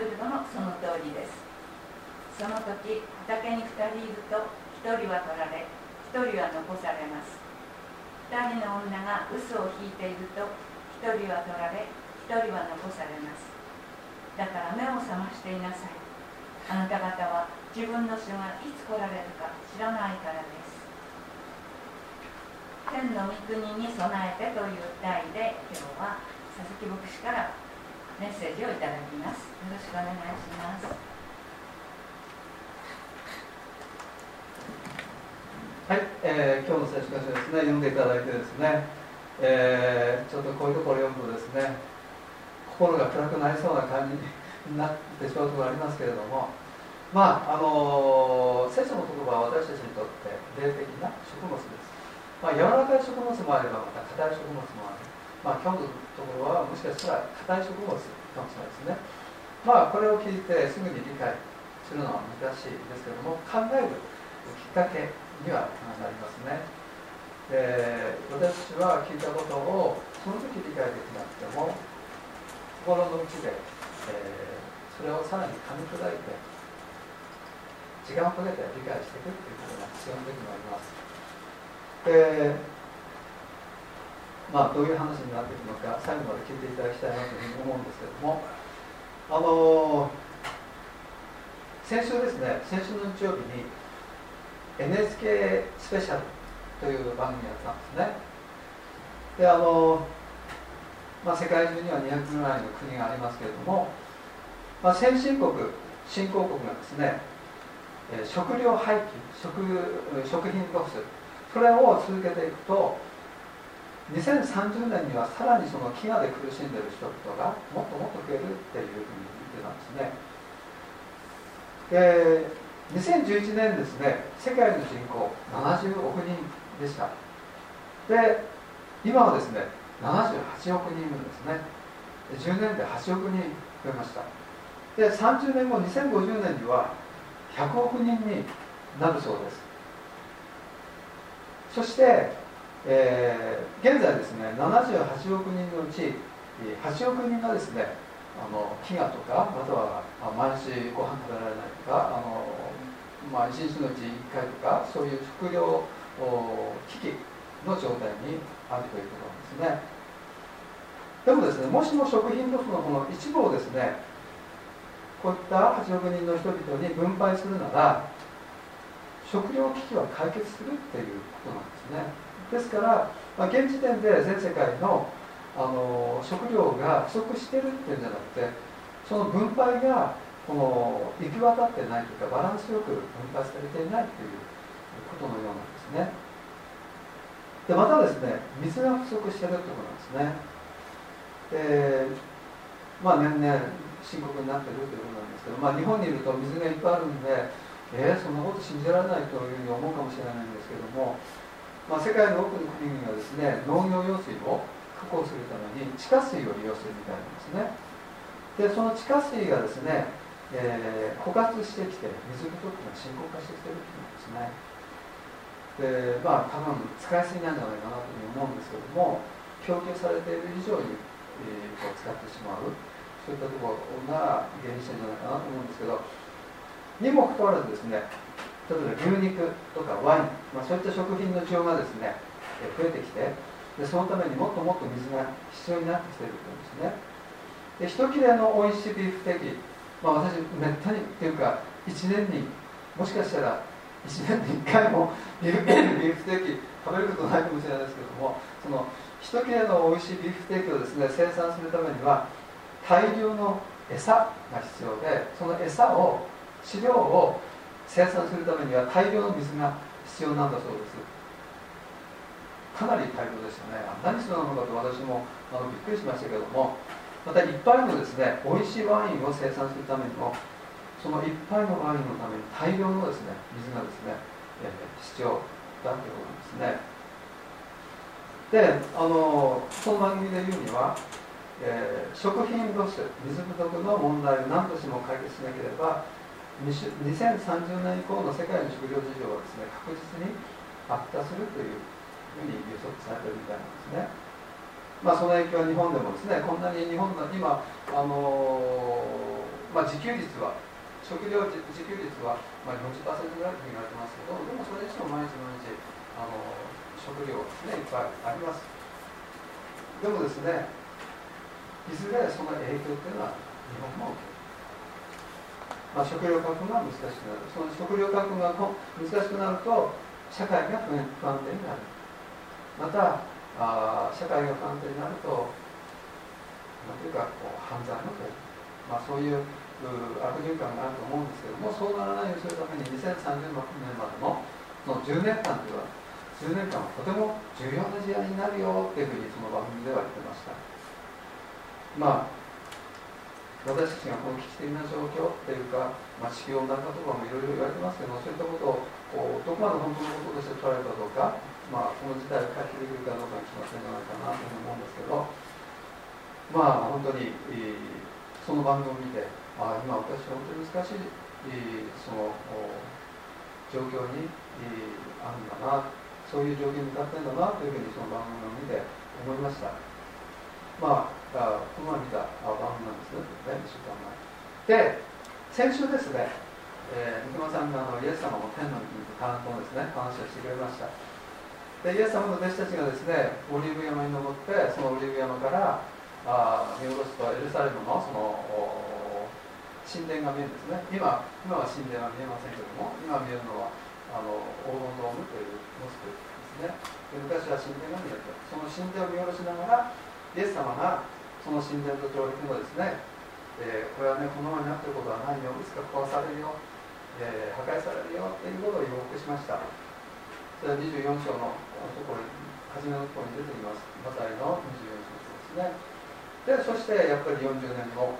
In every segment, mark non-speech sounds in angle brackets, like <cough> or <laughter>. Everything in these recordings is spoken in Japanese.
来るのもその通りです。その時畑に2人いると1人は取られ1人は残されます。2人の女が嘘を引いていると1人は取られ1人は残されます。だから目を覚ましていなさい。あなた方は自分の主がいつ来られるか知らないからです。天の御国に備えてという題で今日は佐々木牧師からメッセージをいただきます。よろしくお願いします。はい、えー、今日の聖書箇所ですね。読んでいただいてですね、えー、ちょっとこういうところを読むとですね心が暗くなりそうな感じに <laughs> なってしまうところありますけれども。まああの聖書の言葉は私たちにとって霊的な食物です。まあ、柔らかい食物もあればまた硬い食物もある、まあ、今日のところはもしかしたら硬い食物かもしれないですね。まあこれを聞いてすぐに理解するのは難しいですけども考えるきっかけにはなりますね。で私は聞いたことをその時理解できなくても心の内で、えー、それをさらに噛み砕いて時間をかけて理解していくということが必要な時もあります。えー、まあ、どういう話になっていくのか最後まで聞いていただきたいなというふうに思うんですけれども。あの先週ですね先週の日曜日に NHK スペシャルという番組やったんですね。であの、まあ、世界中には200ぐらいの国がありますけれども、まあ、先進国新興国がですね食料廃棄食食品ロスそれを続けていくと2030年にはさらにその飢餓で苦しんでいる人々がもっともっと増えるっていうふうに言ってたんですね。で2011年ですね世界の人口70億人でした。で今はですね78億人いるんですね。10年で8億人増えました。で30年後2050年には100億人になるそうです。そして、えー、現在ですね78億人のうち8億人がですねあの飢餓とかまたは毎日ご飯食べられないとかあの、まあ、1日のうち1回とかそういう食料危機の状態にあるということなんですね。でもですねもしも食品ロスのこの一部をですねこういった8億人の人々に分配するなら食料危機は解決するっていうことなんですね。ですから、まあ、現時点で全世界のあの食料が不足してるっていうんじゃなくてその分配がこの行き渡ってないというかバランスよく分配されていないということのようなんですね。でまたですね水が不足してるってことなんですね。でまあ年々深刻になってるということなんですけど、まあ、日本にいると水がいっぱいあるんでえー、そんなこと信じられないというふうに思うかもしれないんですけども、まあ、世界の多くの国々はですね農業用水を確保するために地下水を利用するみたいなんですね。でその地下水がですね、えー、枯渇してきて水不足が深刻化してきているということですね。でまあ多分使いすぎなんじゃないかなというふうに思うんですけども供給されている以上に、えー、こう使ってしまう。そういったところが原因してるんじゃないかなと思うんですけどにもかかわらずですね例えば牛肉とかワイン、まあ、そういった食品の需要がですね増えてきてでそのためにもっともっと水が必要になってきてるというんですね。で一切れの美味しいビーフテキ、まあ、私めったにっていうか1年にもしかしたら1年に1回もビーフビーフテーキ食べることないかもしれないですけどもその一切れの美味しいビーフテーキをですね生産するためには大量の餌が必要でその餌を飼料を生産するためには大量の水が必要なんだそうです。かなり大量ですよね。何必要なのかと私もあのびっくりしましたけども。またいっぱいのですね美味しいワインを生産するためにもそのいっぱいのワインのために大量のですね水がですね、えー、必要だということなんですね。であのこの番組で言うには、えー、食品ロス水不足の問題を何としても解決しなければ2030年以降の世界の食料事情はですね確実に悪化するというふうに予測されているみたいなんですね。まあ、その影響は日本でもですねこんなに日本の今あのまあ、自給率は食料自給率は、まあ、40%ぐらいと言われてますけどでもそれにしても毎日毎日あの食料ですねいっぱいありますでもですねいずれその影響っていうのは日本も受けまあ、食料確保が難しくなる。その食料確保が難しくなると社会が不安定になる。またあ社会が不安定になると何ていうかこう犯罪も増える、まあ、そういう悪循環があると思うんですけどもそうならないようにするために2030年までのの10年間では10年間はとても重要な時代になるよっていうふうにその番組では言ってました。まあ私たちがこの危機的な状況っていうか、まあ、地球温暖化とかもいろいろ言われてますけどそういったことをこうどこまで本当のこととして捉えるかどうか、まあ、この事態を回避できるかどうかに決まってるんじゃないかなというふうに思うんですけどまあ本当に、その番組を見てあ今私は本当に難しい、その状況に、あるんだなそういう状況に向かってるんだなというふうにその番組を見て思いました。まあ、あこの前見た番組なんですね、2週間前。で、先週ですね、えー、三熊さんがあのイエス様の天の国とタラントのですね、話をしてくれました。で、イエス様の弟子たちがですね、オリーブ山に登って、そのオリーブ山からあ見下ろすとエルサレムのその神殿が見えるんですね。今、今は神殿は見えませんけども、今見えるのはあの黄金ドームというモスクですね。で昔は神殿が見えると。その神殿を見下ろしながら、イエス様がその神殿と教育もですね、えー、これはねこのままになってることはないよ。いつか壊されるよ、えー、破壊されるよということを予告しました。それは24章のところ初めのところに出てきます。マタイの24章ですね。でそしてやっぱり40年後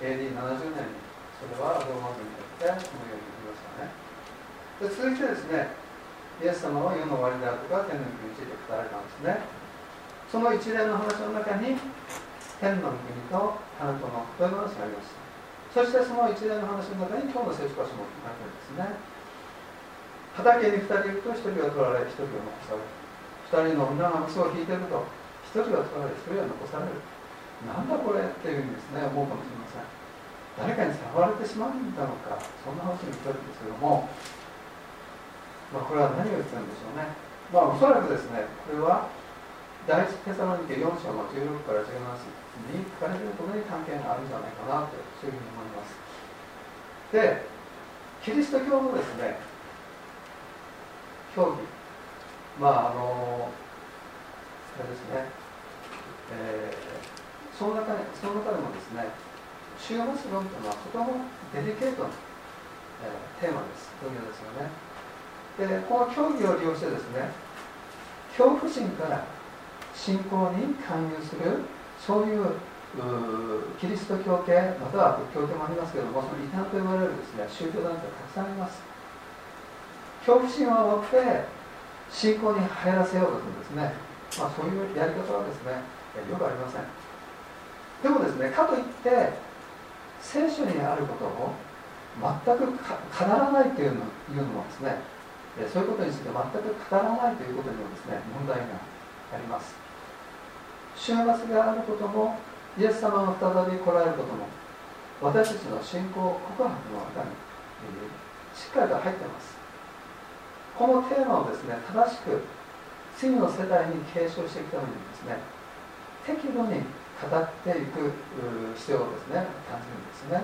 AD70 年にそれはローマ人によってこのように言いましたね。で続いてですねイエス様は世の終わりであるとか天の国について語られたんですね。その一連の話の中に天の国と花とのという話がありました。そしてその一連の話の中に今日の聖書箇所もあるんですね。畑に2人いると1人は取られ1人は残される。2人の女が嘘を引いてると。1人は取られ1人は残される。なんだこれっていうふうにですね。思うかもしれません。誰かに触られてしまうんだろうか。そんな話に来てるんですけども。まあこれは何を言ってるんでしょうね。まあおそらくですねこれは第一テサロニケ4章の16から17節に書かれていることに関係があるんじゃないかなとそういうふうに思います。でキリスト教のですね教義。まああのあれですね、えー、その中でその中でもですね終末論というのはとてもデリケートな、えー、テーマです。教義ですよね。でこの教義を利用してですね恐怖心から信仰に勧誘するそういうキリスト教系または仏教系もありますけどもその異端と呼ばれるですね宗教団体がたくさんあります。恐怖心を持って信仰に入らせようとするんですね、まあ、そういうやり方はですねよくありません。でもですねかといって聖書にあることを全く語らないというのいうのもですねそういうことについて全く語らないということにもですね問題があります。終末があることもイエス様が再び来られることも私たちの信仰告白の中にしっかりと入ってます。このテーマをですね正しく次の世代に継承していくためにですね適度に語っていく必要をですね感じるんですね、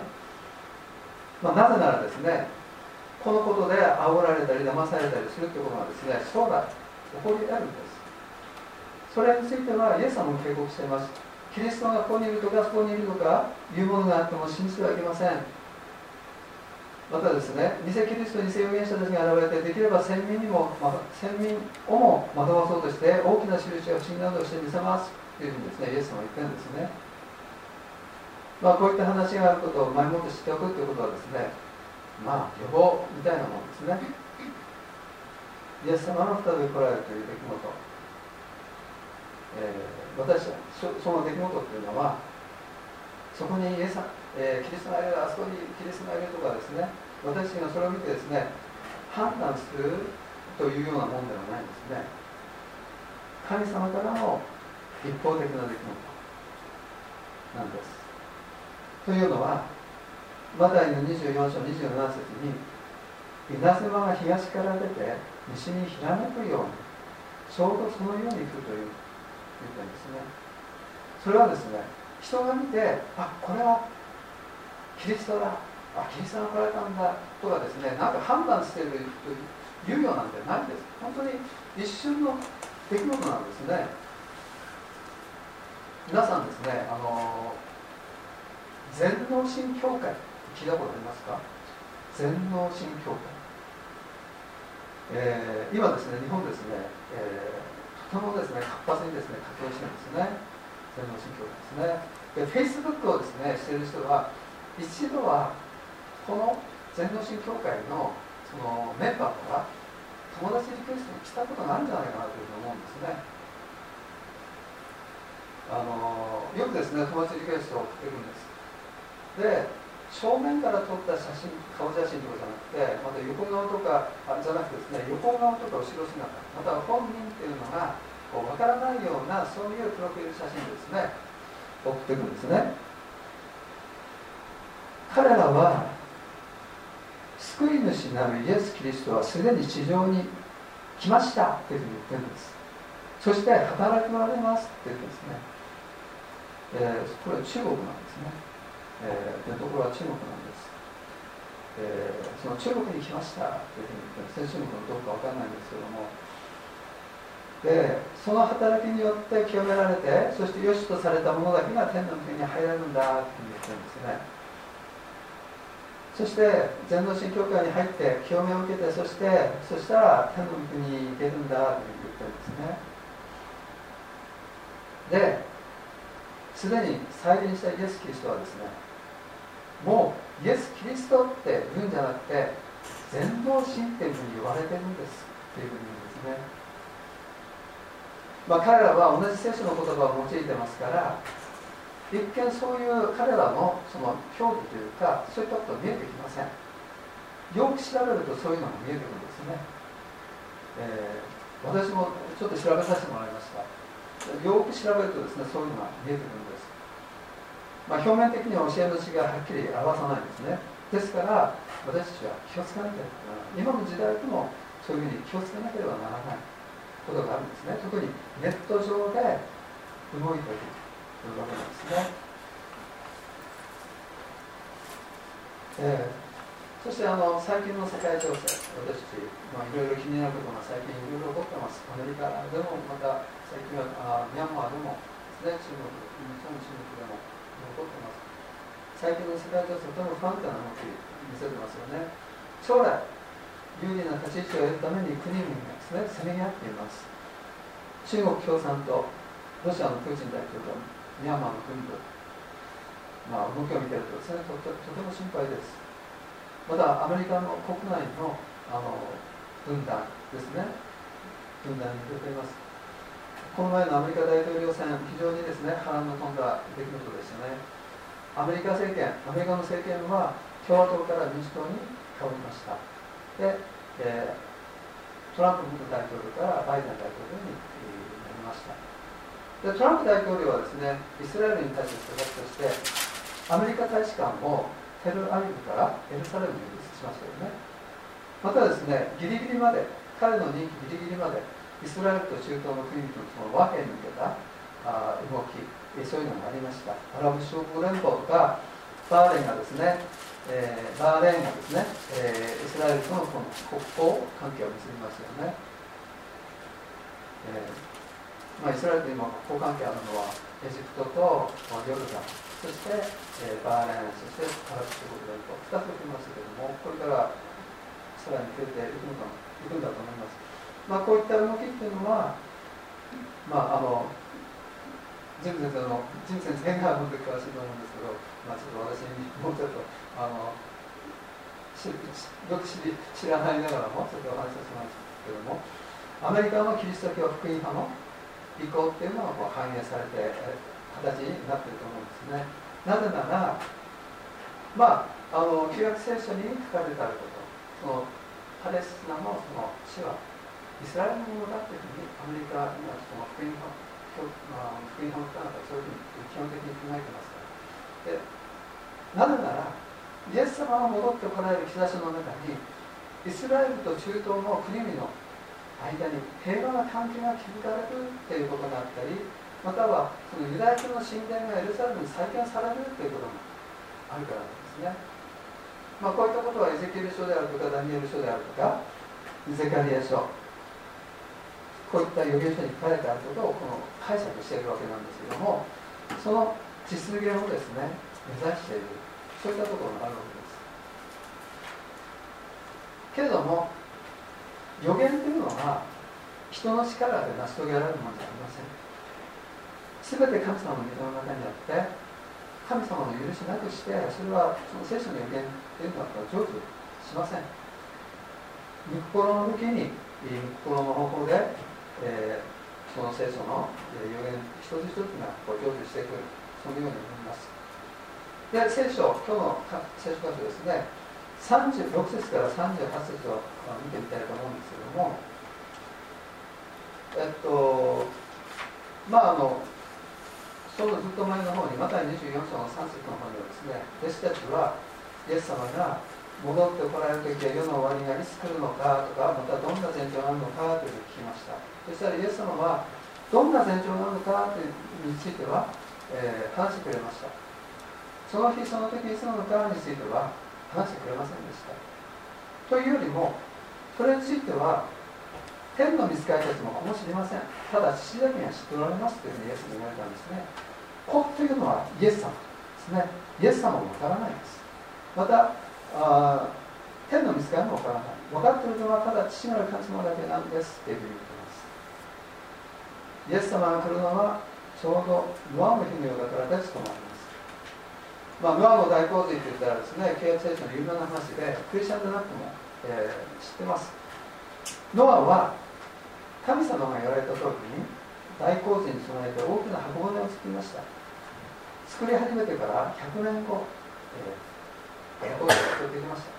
まあ、なぜならですねこのことで煽られたり騙されたりするということがですね将来起こり得るんです。それについてはイエス様も警告しています。キリストがここにいるとかそこにいるとかいうものがあっても信じてはいけません。またですね偽キリスト偽預言者たちが現れてできれば先民にも、ま、先民をも惑わそうとして大きな印や不思議などをして見せます。というふうにですねイエス様は言ってるんですね。まあこういった話があることを前もって知っておくということはですねまあ予防みたいなものですね。イエス様の再び来られるという出来事、えー、私はその出来事っていうのはそこにイエス、えー、キリストがいるあそこにキリストがいるとかですね私がそれを見てですね判断するというようなものではないんですね。神様からの一方的な出来事なんです。というのはマタイの24章27節に稲妻が東から出て西にひらめくようにちょうどそのように来るという言ってるんですね。それはですね人が見てあこれはキリストだ。あキリストが来られたんだとかですねなんか判断しているというようなんてないんです。本当に一瞬の出来事なんですね。皆さんですねあの全能神教会聞いたことありますか？全能神教会、えー、今ですね日本ですね、えー、とてもですね活発にですね活動してるんですね全能神教会ですねで、フェイスブックをですね、してる人は、一度は、この全農神協会のそのメンバーから、友達リクエストに来たことがあるんじゃないかなというふうに思うんですね。あのよくですね、友達リクエストを送ってくるんです。で、正面から撮った写真、顔写真とかじゃなくて、また横顔とかあじゃなくてですね、横顔とか後ろ姿、または本人っていうのがこう分からないような、そういうプロフィール写真ですね。送ってくるんですね。彼らは救い主なるイエス・キリストはすでに地上に来ましたというふうに言ってるんです。そして働きられますって言ってですね、えー、これは中国なんですね、えー、ところは中国なんです、えー、その中国に来ましたというふうに言ってるんですね中国のどうか分かんないんですけども。でその働きによって清められてそして良しとされたものだけが天の国に入れるんだって言ってるんですね。そして全能神教会に入って清めを受けてそしてそしたら天の国に行けるんだと言ってるんですね。ですでに再臨したイエス・キリストはですねもうイエス・キリストって言うんじゃなくて全能神っていうふうに言われてるんですっていうふうに言うんですね。まあ、彼らは同じ聖書の言葉を用いてますから一見そういう彼らのその表記というかそういったことは見えてきません。よく調べるとそういうのが見えてくるんですね、えー、私もちょっと調べさせてもらいました。よく調べるとですねそういうのが見えてくるんです、まあ、表面的には教え主がはっきり表さないですね。ですから私たちは気をつけなければならない。今の時代でもそういうふうに気をつけなければならない。ことがあるんですね。特にネット上で動いているというわけなんですね、えー、そしてあの最近の世界情勢私たち、まあ、いろいろ気になることが最近いろいろ起こってます。アメリカでもまた最近はあミャンマーでもですね。中国もちろん中国でも。起こってます。最近の世界情勢とても不安定な動き見せてますよね。将来有利な立ち位置を得るために国々がですねせめぎ合っています。中国共産党ロシアのプーチン大統領ミャンマーの軍部。まあ動きを見てるとですねととても心配です。またアメリカの国内のあの分断ですね。分断に出ています。この前のアメリカ大統領選非常にですね波乱の飛んだ出来事でしたね。アメリカ政権アメリカの政権は共和党から民主党に変わりました。で、えートランプ元大統領からバイデン大統領になりました。でトランプ大統領はですねイスラエルに対して施策としてアメリカ大使館をテルアビブからエルサレムに移しましたよね。またですねギリギリまで彼の任期ギリギリまでイスラエルと中東の国々の和平に向けた動きそういうのがありました。アラブ首長国連邦とかバーレンがですねえー、バーレンがですね、えー、イスラエルとのこの国交関係を結びますよね、えー、まあ、イスラエルと今国交換係あるのはエジプトとヨルダンそして、えー、バーレンそしてアラブということで2つ起きましたけれどもこれからさらに増えていくのかいくんだと思います、まあ、こういった動きっていうのはまああのジム先生のジム先生が本当に詳しいと思うんですけど、まあ、ちょっと私にもうちょっとあの知よく知り知らないながらもちょっとお話をしますけどもアメリカのキリスト教福音派の意向っていうのがこう反映されて形になってると思うんですね。なぜならまああの旧約聖書に書かれてあることそのパレスチナのその死はイスラエルのものだというふうにアメリカにはその福音派、まあ、福音派の方々はそういうふうに基本的に考えてますからでなぜならイエス様が戻ってこられる兆しの中にイスラエルと中東の国々の間に平和な関係が築かれるということがあったりまたはそのユダヤ教の神殿がエルサレムに再建されるということがあるからなんですね、まあ、こういったことはエゼキエル書であるとかダニエル書であるとかゼカリア書こういった予言書に書かれてあることをこの解釈しているわけなんですけどもその実現をですね目指しているそういったころがあるわけです。けれども予言というのは人の力で成し遂げられるものではありません。全て神様の御の中にあって神様の許しなくしてそれはその聖書の予言というのは成就しません。御心の向きに御心の方法で、えー、その聖書の予言一つ一つがこう成就していくそのように思います。で聖書今日の聖書箇所ですね36節から38節を見てみたいと思うんですけどもえっとまああのちょうどずっと前の方にまた24章の3節の方にはですね弟子たちはイエス様が戻ってこられる時は世の終わりがいつ来るのかとかまたどんな前兆があるのかというのを聞きました。そしたらイエス様はどんな前兆があるのかというについては、えー、話してくれました。その日その時いつなのかについては話してくれませんでした。というよりもそれについては天の見つかりたちもこも知りません。ただ父だけが知っておられますというふうにイエスに言われたんですね。子というのはイエス様ですね。イエス様もわからないです。またあ天の見つかりもわからない。分かっているのはただ父なる神様だけなんですというふうに言っていまイエス様が来るのはちょうどノアの日のようだからですと思いますまあ、ノアの大洪水といったらですね、契約聖書の有名な話で、クリスチャンでなくても、えー、知ってます。ノアは神様が言われた通りに大洪水に備えて大きな箱舟を作りました。作り始めてから100年後、えー、大洪水が作ってきました。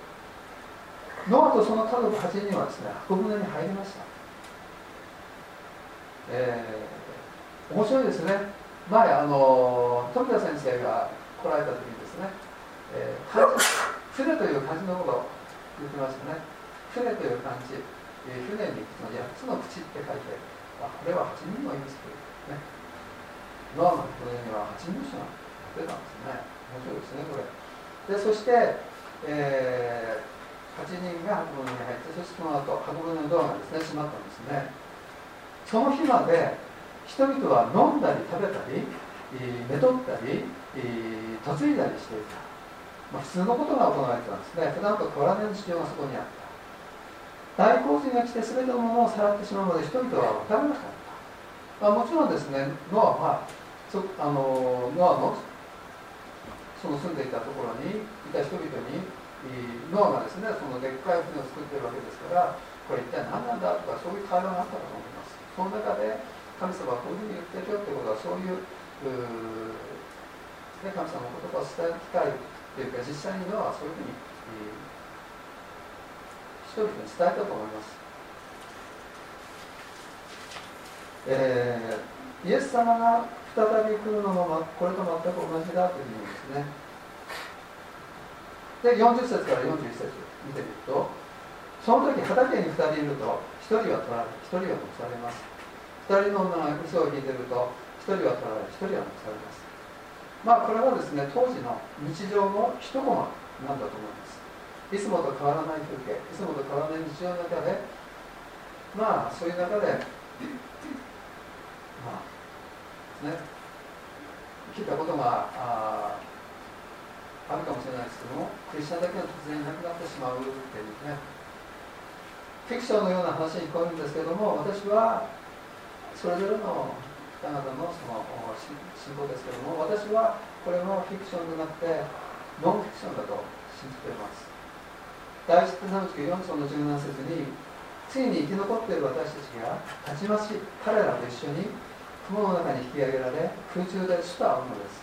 ノアとその家族8人はですね、箱舟に入りました。えー、面白いですね。前、あの富田先生が来られた時にですね、えー、船という漢字のことを言ってましたね。船という漢字、えー、船に8つの口って書いてあこれは8人の意味するね。ノアの船には8人の人が出たんですね。面白いですねこれ。でそして、えー、8人が箱物に入ってそしてその後箱物のドアがですね閉まったんですね。その日まで人々は飲んだり食べたり寝取ったり嫁いだりしていた、まあ、普通のことが行われてたんですね。普段と変わらない事情がそこにあった。大洪水が来て全てのものをさらってしまうまで人々は分からなかった、まあ、もちろんですねノアはそあのノアのその住んでいたところにいた人々にノアがですねそのでっかい船を作ってるわけですからこれ一体何なんだとかそういう会話があったかと思います。その中で神様はこういうふうに言ってるよってことはそういうね、神様の言葉を伝える機会というか実際にはそういうふうに、人々に伝えたと思います、えー、イエス様が再び来るのもこれと全く同じだというふうにですね。で40節から41節見てみるとその時畑に2人いると1人は取られ1人は残されます。2人の女が嘘を引いていると1人は取られ1人は残されます。まあこれはですね当時の日常の一コマなんだと思います。いつもと変わらない風景いつもと変わらない日常の中でまあそういう中でまあですね聞いたことがああるかもしれないですけどもクリスチャンだけが突然いなくなってしまうっていうねフィクションのような話に聞こえるんですけども私はそれぞれの方々のその信仰ですけども私はこれもフィクションじゃなくてノンフィクションだと信じています。第一手直記4章の17節についに生き残っている私たちがたちまち彼らと一緒に雲の中に引き上げられ空中で主と会うのです。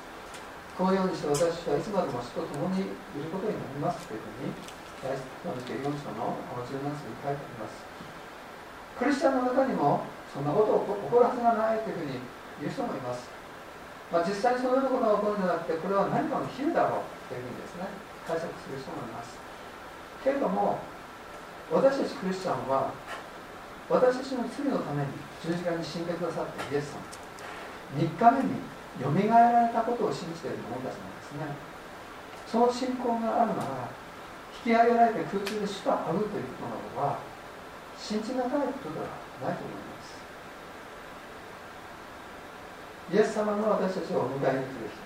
このようにして私はいつまでも主と共にいることになりますというふうに第4章の17節に書いてあります。クリスチャンの中にもそんなことを起こるはずがないというふうに言う人もいます、まあ、実際にそのようなことが起こるんじゃなくてこれは何かの比喩だろうというふうにですね解釈する人もいます。けれども私たちクリスチャンは私たちの罪のために十字架に死んでくださったイエス様3日目によみがえられたことを信じている者たちなんですね。その信仰があるならき上げられて空中で死と会うということなどは信じがたいことではないと思います。イエス様が私たちをお迎えに来る日。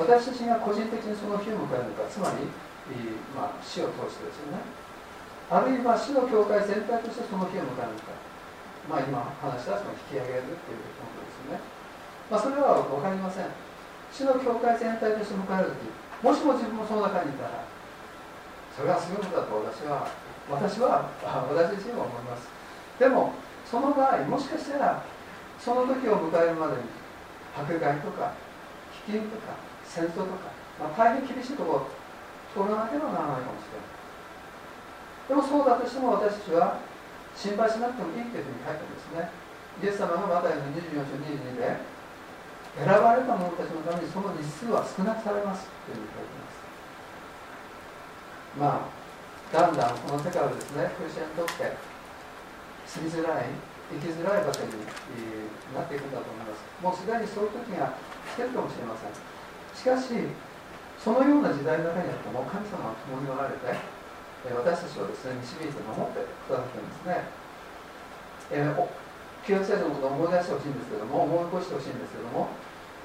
私たちが個人的にその日を迎えるのかつまり、まあ、死を通してですよね。あるいは死の教会全体としてその日を迎えるのか、まあ、今話したその引き上げるっていうことですよね、まあ、それは分かりません。死の教会全体として迎える時もしも自分もその中にいたらそれはすごいことだと私は私は私自身は思います。でもその場合もしかしたらその時を迎えるまでに迫害とか飢饉とか戦争とか、まあ、大変厳しいところを通らなければならないかもしれない。でもそうだとしても私たちは心配しなくてもいいというふうに書いてるんですね。イエス様がマタイの24章22で選ばれた者たちのためにその日数は少なくされますというふうに書いてます。まあだんだんこの世界はですねクリスチャンにとって住みづらい生きづらい場所になっていくんだと思います。もうすでにそういう時が来てるかもしれません。しかしそのような時代の中にあっても神様は共におられて私たちをですね導いて守ってくださってるんですね、えー、旧約聖書のことを思い出してほしいんですけども思い起こしてほしいんですけども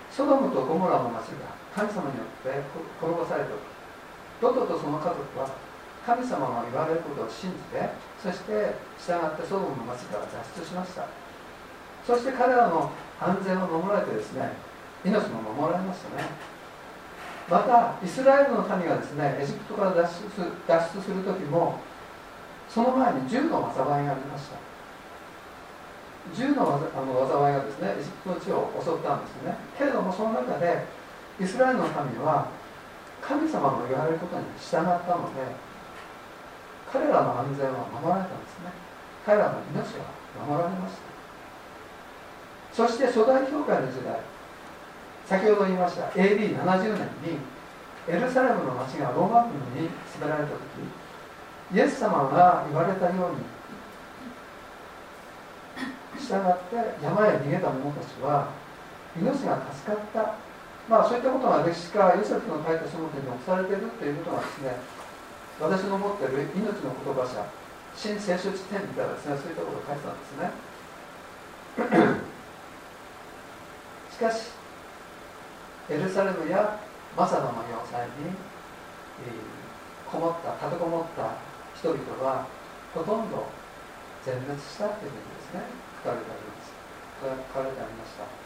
ソドムとゴモラの町が神様によって滅ぼされた。ロトとその家族は神様の言われることを信じてそして従ってソドムの町から脱出しました。そして彼らの安全を守られてですね命も守られましたね。またイスラエルの民がですねエジプトから脱出脱出する時もその前に10の災いがありました。10のあの災いがですねエジプトの地を襲ったんですね。けれどもその中でイスラエルの民は神様の言われることに従ったので彼らの安全は守られたんですね。彼らの命は守られました。そして初代教会の時代先ほど言いました AD70 年にエルサレムの町がローマ軍に攻められた時イエス様が言われたように従って山へ逃げた者たちは命が助かったまあそういったことが歴史家ヨセフの書いた書物に残されているということがですね私の持っている命の言葉社新聖書辞典みたいなですねそういったことを書いてたんですね。しかしエルサレムやマサノの要塞に、えー、こもった立てこもった人々はほとんど全滅したというふうにですね書かれてあります。書かれてありました。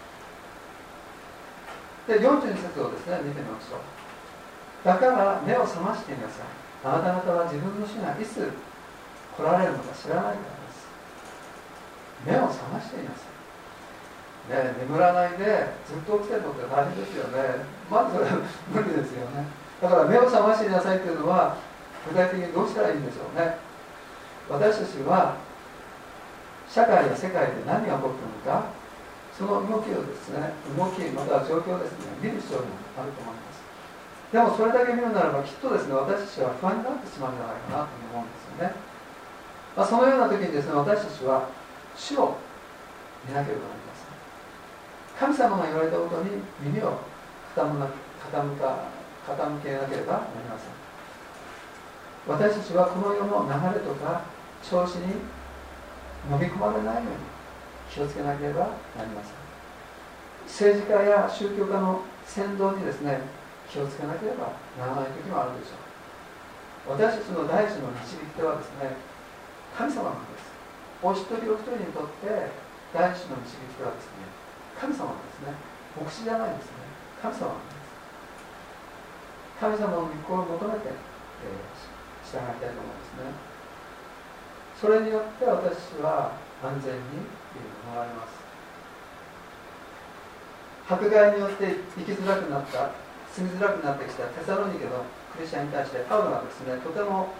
で42節をですね見てみましょう。だから目を覚ましていなさい。あなた方は自分の死がいつ来られるのか知らないからです。目を覚ましていなさい。ね、眠らないでずっと起きてるのって大変ですよね。まず無理ですよね。だから目を覚ましてなさいっていうのは具体的にどうしたらいいんでしょうね。私たちは社会や世界で何が起こってるのかその動きをですね動きまたは状況をですね見る必要があると思います。でもそれだけ見るならばきっとですね私たちは不安になってしまうんじゃないかなと思うんですよね、まあ、そのような時にですね私たちは死を見なければなりません。神様が言われたことに耳を傾傾か傾けなければなりません。私たちはこの世の流れとか調子に飲み込まれないように気をつけなければなりません。政治家や宗教家の先導にですね気をつけなければならない時もあるでしょう。私たちの第一の導き手はですね神様なんです。お一人お一人にとって第一の導き手はですね神様なんですね。牧師じゃないんですね。神様なんです。神様の御子を求めて、えー、従いたいと思うんですね。それによって私は安全に守られます。迫害によって生きづらくなった住みづらくなってきたテサロニケのクリスチャンに対してパウロはですねとても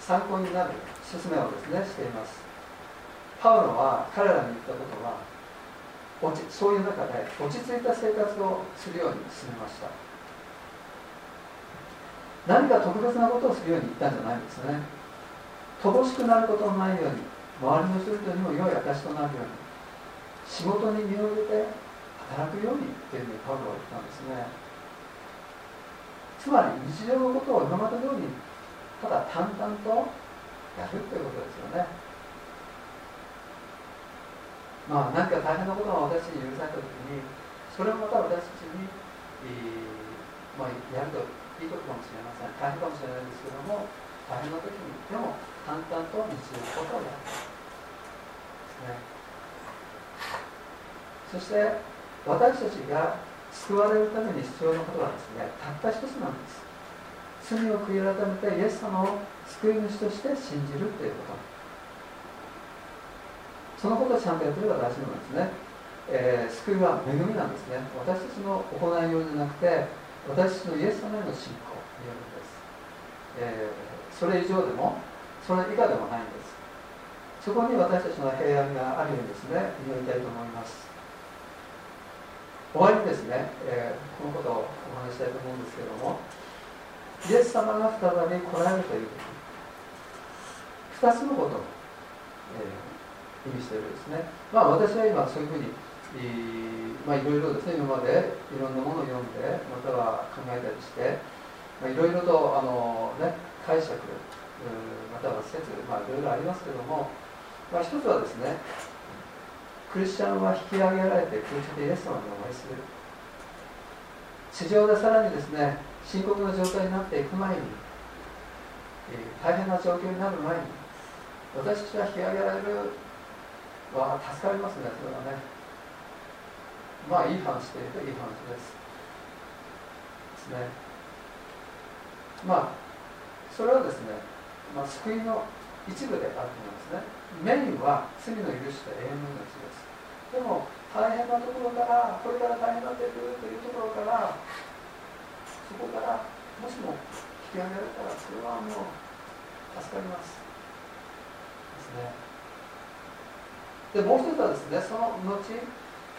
参考になる勧めをですねしています。パウロは彼らに言ったことは落ちそういう中で落ち着いた生活をするように進めました。何か特別なことをするように言ったんじゃないんですね。乏しくなることのないように周りの人々にも良い証となるように仕事に身を入れて働くようにっていうふうにパウロは言ったんですね。つまり日常のことを今まで通りただ淡々とやるっていうことですよね。まあ何か大変なことが私に許された時にそれもまた私たちに、えー、まあ、やるといいことかもしれません。大変かもしれないんですけども大変な時にでも淡々と日常のことをやる。そして私たちが救われるために必要なことはですねたった一つなんです。罪を悔い改めてイエス様を救い主として信じるということ。そのことをちゃんとやってれば大事なんですね、えー、救いは恵みなんですね。私たちの行いようじゃなくて私たちのイエス様への信仰によるんです、えー、それ以上でもそれ以下でもないんです。そこに私たちの平安があるようにですね。祈りたいと思います。終わりにですね、えー、このことをお話したいと思うんですけども。イエス様が再び来られるという2つのことを、えー、意味しているんですね。まあ私は今そういうふうにまあいろいろですね今までいろんなものを読んでまたは考えたりして、まあ、いろいろとあの、ね、解釈または説、まあ、いろいろありますけども、まあ、一つはですねクリスチャンは引き上げられて空中でイエス様にお会いする。地上でさらにですね深刻な状態になっていく前に、えー、大変な状況になる前に私たちは引き上げられるは助かりますねそれはね。まあいい話というといい話です。ですね。まあそれはですね、まあ、救いの一部であると思いますね。メインは罪の許しと永遠の命です。でも大変なところからこれから大変になってくるというところからそこからもしも引き上げられたらそれはもう助かります。ですね。でもう一つはですねその後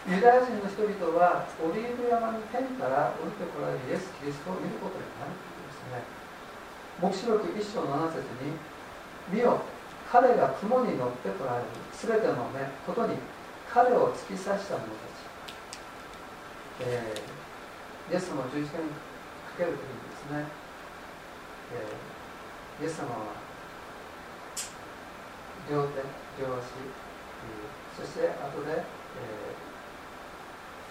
ユダヤ人の人々はオリーブ山に天から降りてこられるイエス・キリストを見ることになるというですね黙示録一章7節に「見よ彼が雲に乗ってこられる。すべての、ね、ことに彼を突き刺した者たち、えー、イエス様を十字架にかけるときにですね、えー、イエス様は両手両足、えー、そして後で、え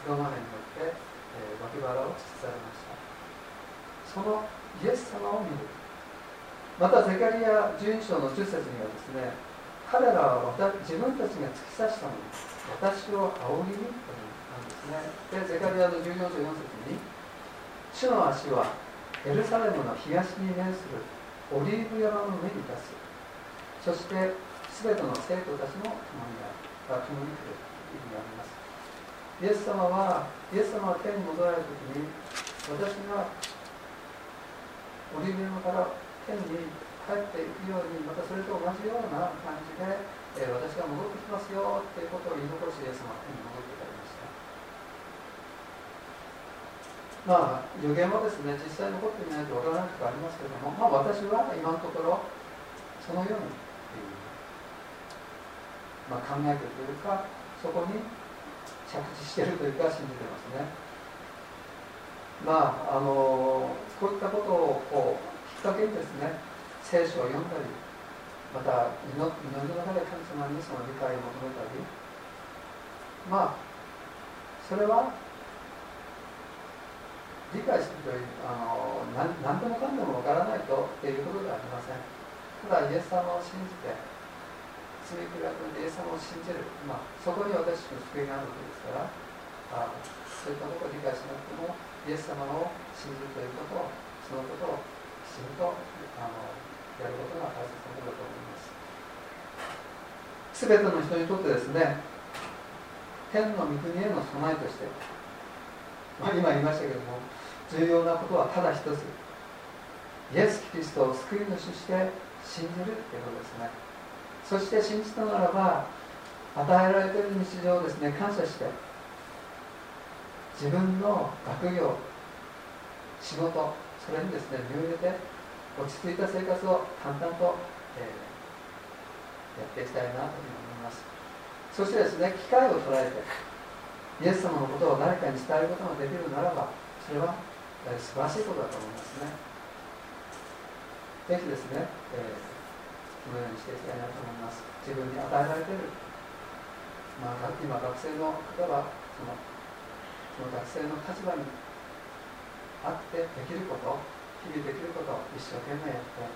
ー、ローマ兵によって、え、脇腹を突き刺されました。そのイエス様を見るまたゼカリア12章の10節にはですね彼らは自分たちが突き刺したもの私を仰ぎにとなんですね。でゼカリアの14章4節に主の足はエルサレムの東に面するオリーブ山の上に立つ。そして全ての生徒たちの共にある。共に来るという意味があります。イエス様はイエス様は天に戻られる時に私がオリーブ山から天に帰っていくようにまたそれと同じような感じでえー、私が戻ってきますよっていうことを言い残しイエス様は天に戻っていかれました。まあ予言もですね実際残ってみないとわからないとかありますけどもまあ私は今のところそのようにっていう、まあ、考えてるというかそこに着地してるというか信じてますね。まああのこういったことをこうきっかけにですね聖書を読んだりまた祈りの中で神様にその理解を求めたりまあそれは理解するというあの何でもかんでもわからないとっていうことではありません。ただイエス様を信じて罪悔い改めてイエス様を信じる、まあ、そこに私の救いがあるわけですからあそういったことを理解しなくてもイエス様を信じるということをそのことをきちんとあのやることが大切なことだと思います。全ての人にとってですね天の御国への備えとして、まあ、今言いましたけども重要なことはただ一つ。イエス・キリストを救い主して信じるということですね。そして信じたならば与えられている日常をですね感謝して自分の学業仕事それにですね身を入れて落ち着いた生活を淡々と、えー、やっていきたいなというふうに思います。そしてですね機会を捉えてイエス様のことを誰かに伝えることができるならばそれは素晴らしいことだと思いますね。ぜひですね、えー、このようにしていきたいなと思います。自分に与えられている、まあ、今学生の方はそのその学生の立場にあってできること日々できることを一生懸命やって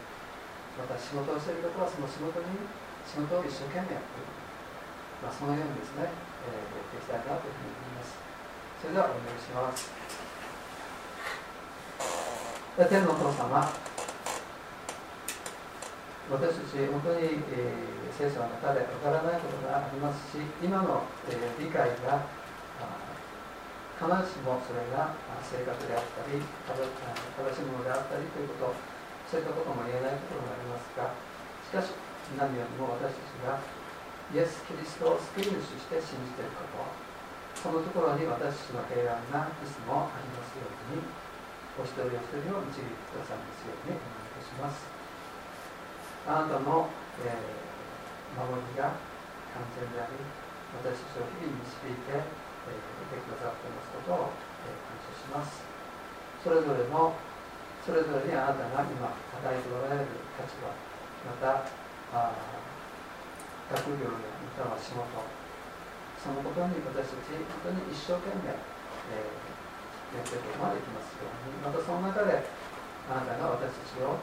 また仕事をしている方はその仕事に仕事を一生懸命やっている、まあ、そのようにですね、えー、やっていきたいなというふうに思います。それではお願いします。天のお父様私たち本当に、えー、聖書の中でわからないことがありますし今の、えー、理解が必ずしもそれが正確であったり正しいものであったりということそういったことも言えないところがありますがしかし何よりも私たちがイエス・キリストを救い主して信じていることそのところに私たちの平安がいつもありますようにお一人お一人を導いてくださいますようにお願いいたします。あなたの、えー、守りが完全であり私たちを日々導いてえー、てくださってますことを、えー、感謝しますそれぞれのそれぞれにあなたが今与えておられる立場またあ学業やまたは仕事そのことに私たち本当に一生懸命、えー、やっていくことができますようにまたその中であなたが私たちを、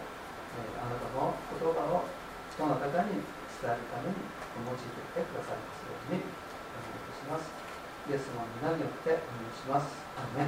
えー、あなたの言葉をどの方に伝えるために用いてきてくださいますようにお願いいたします。イエス様の皆によってお願いします。アメ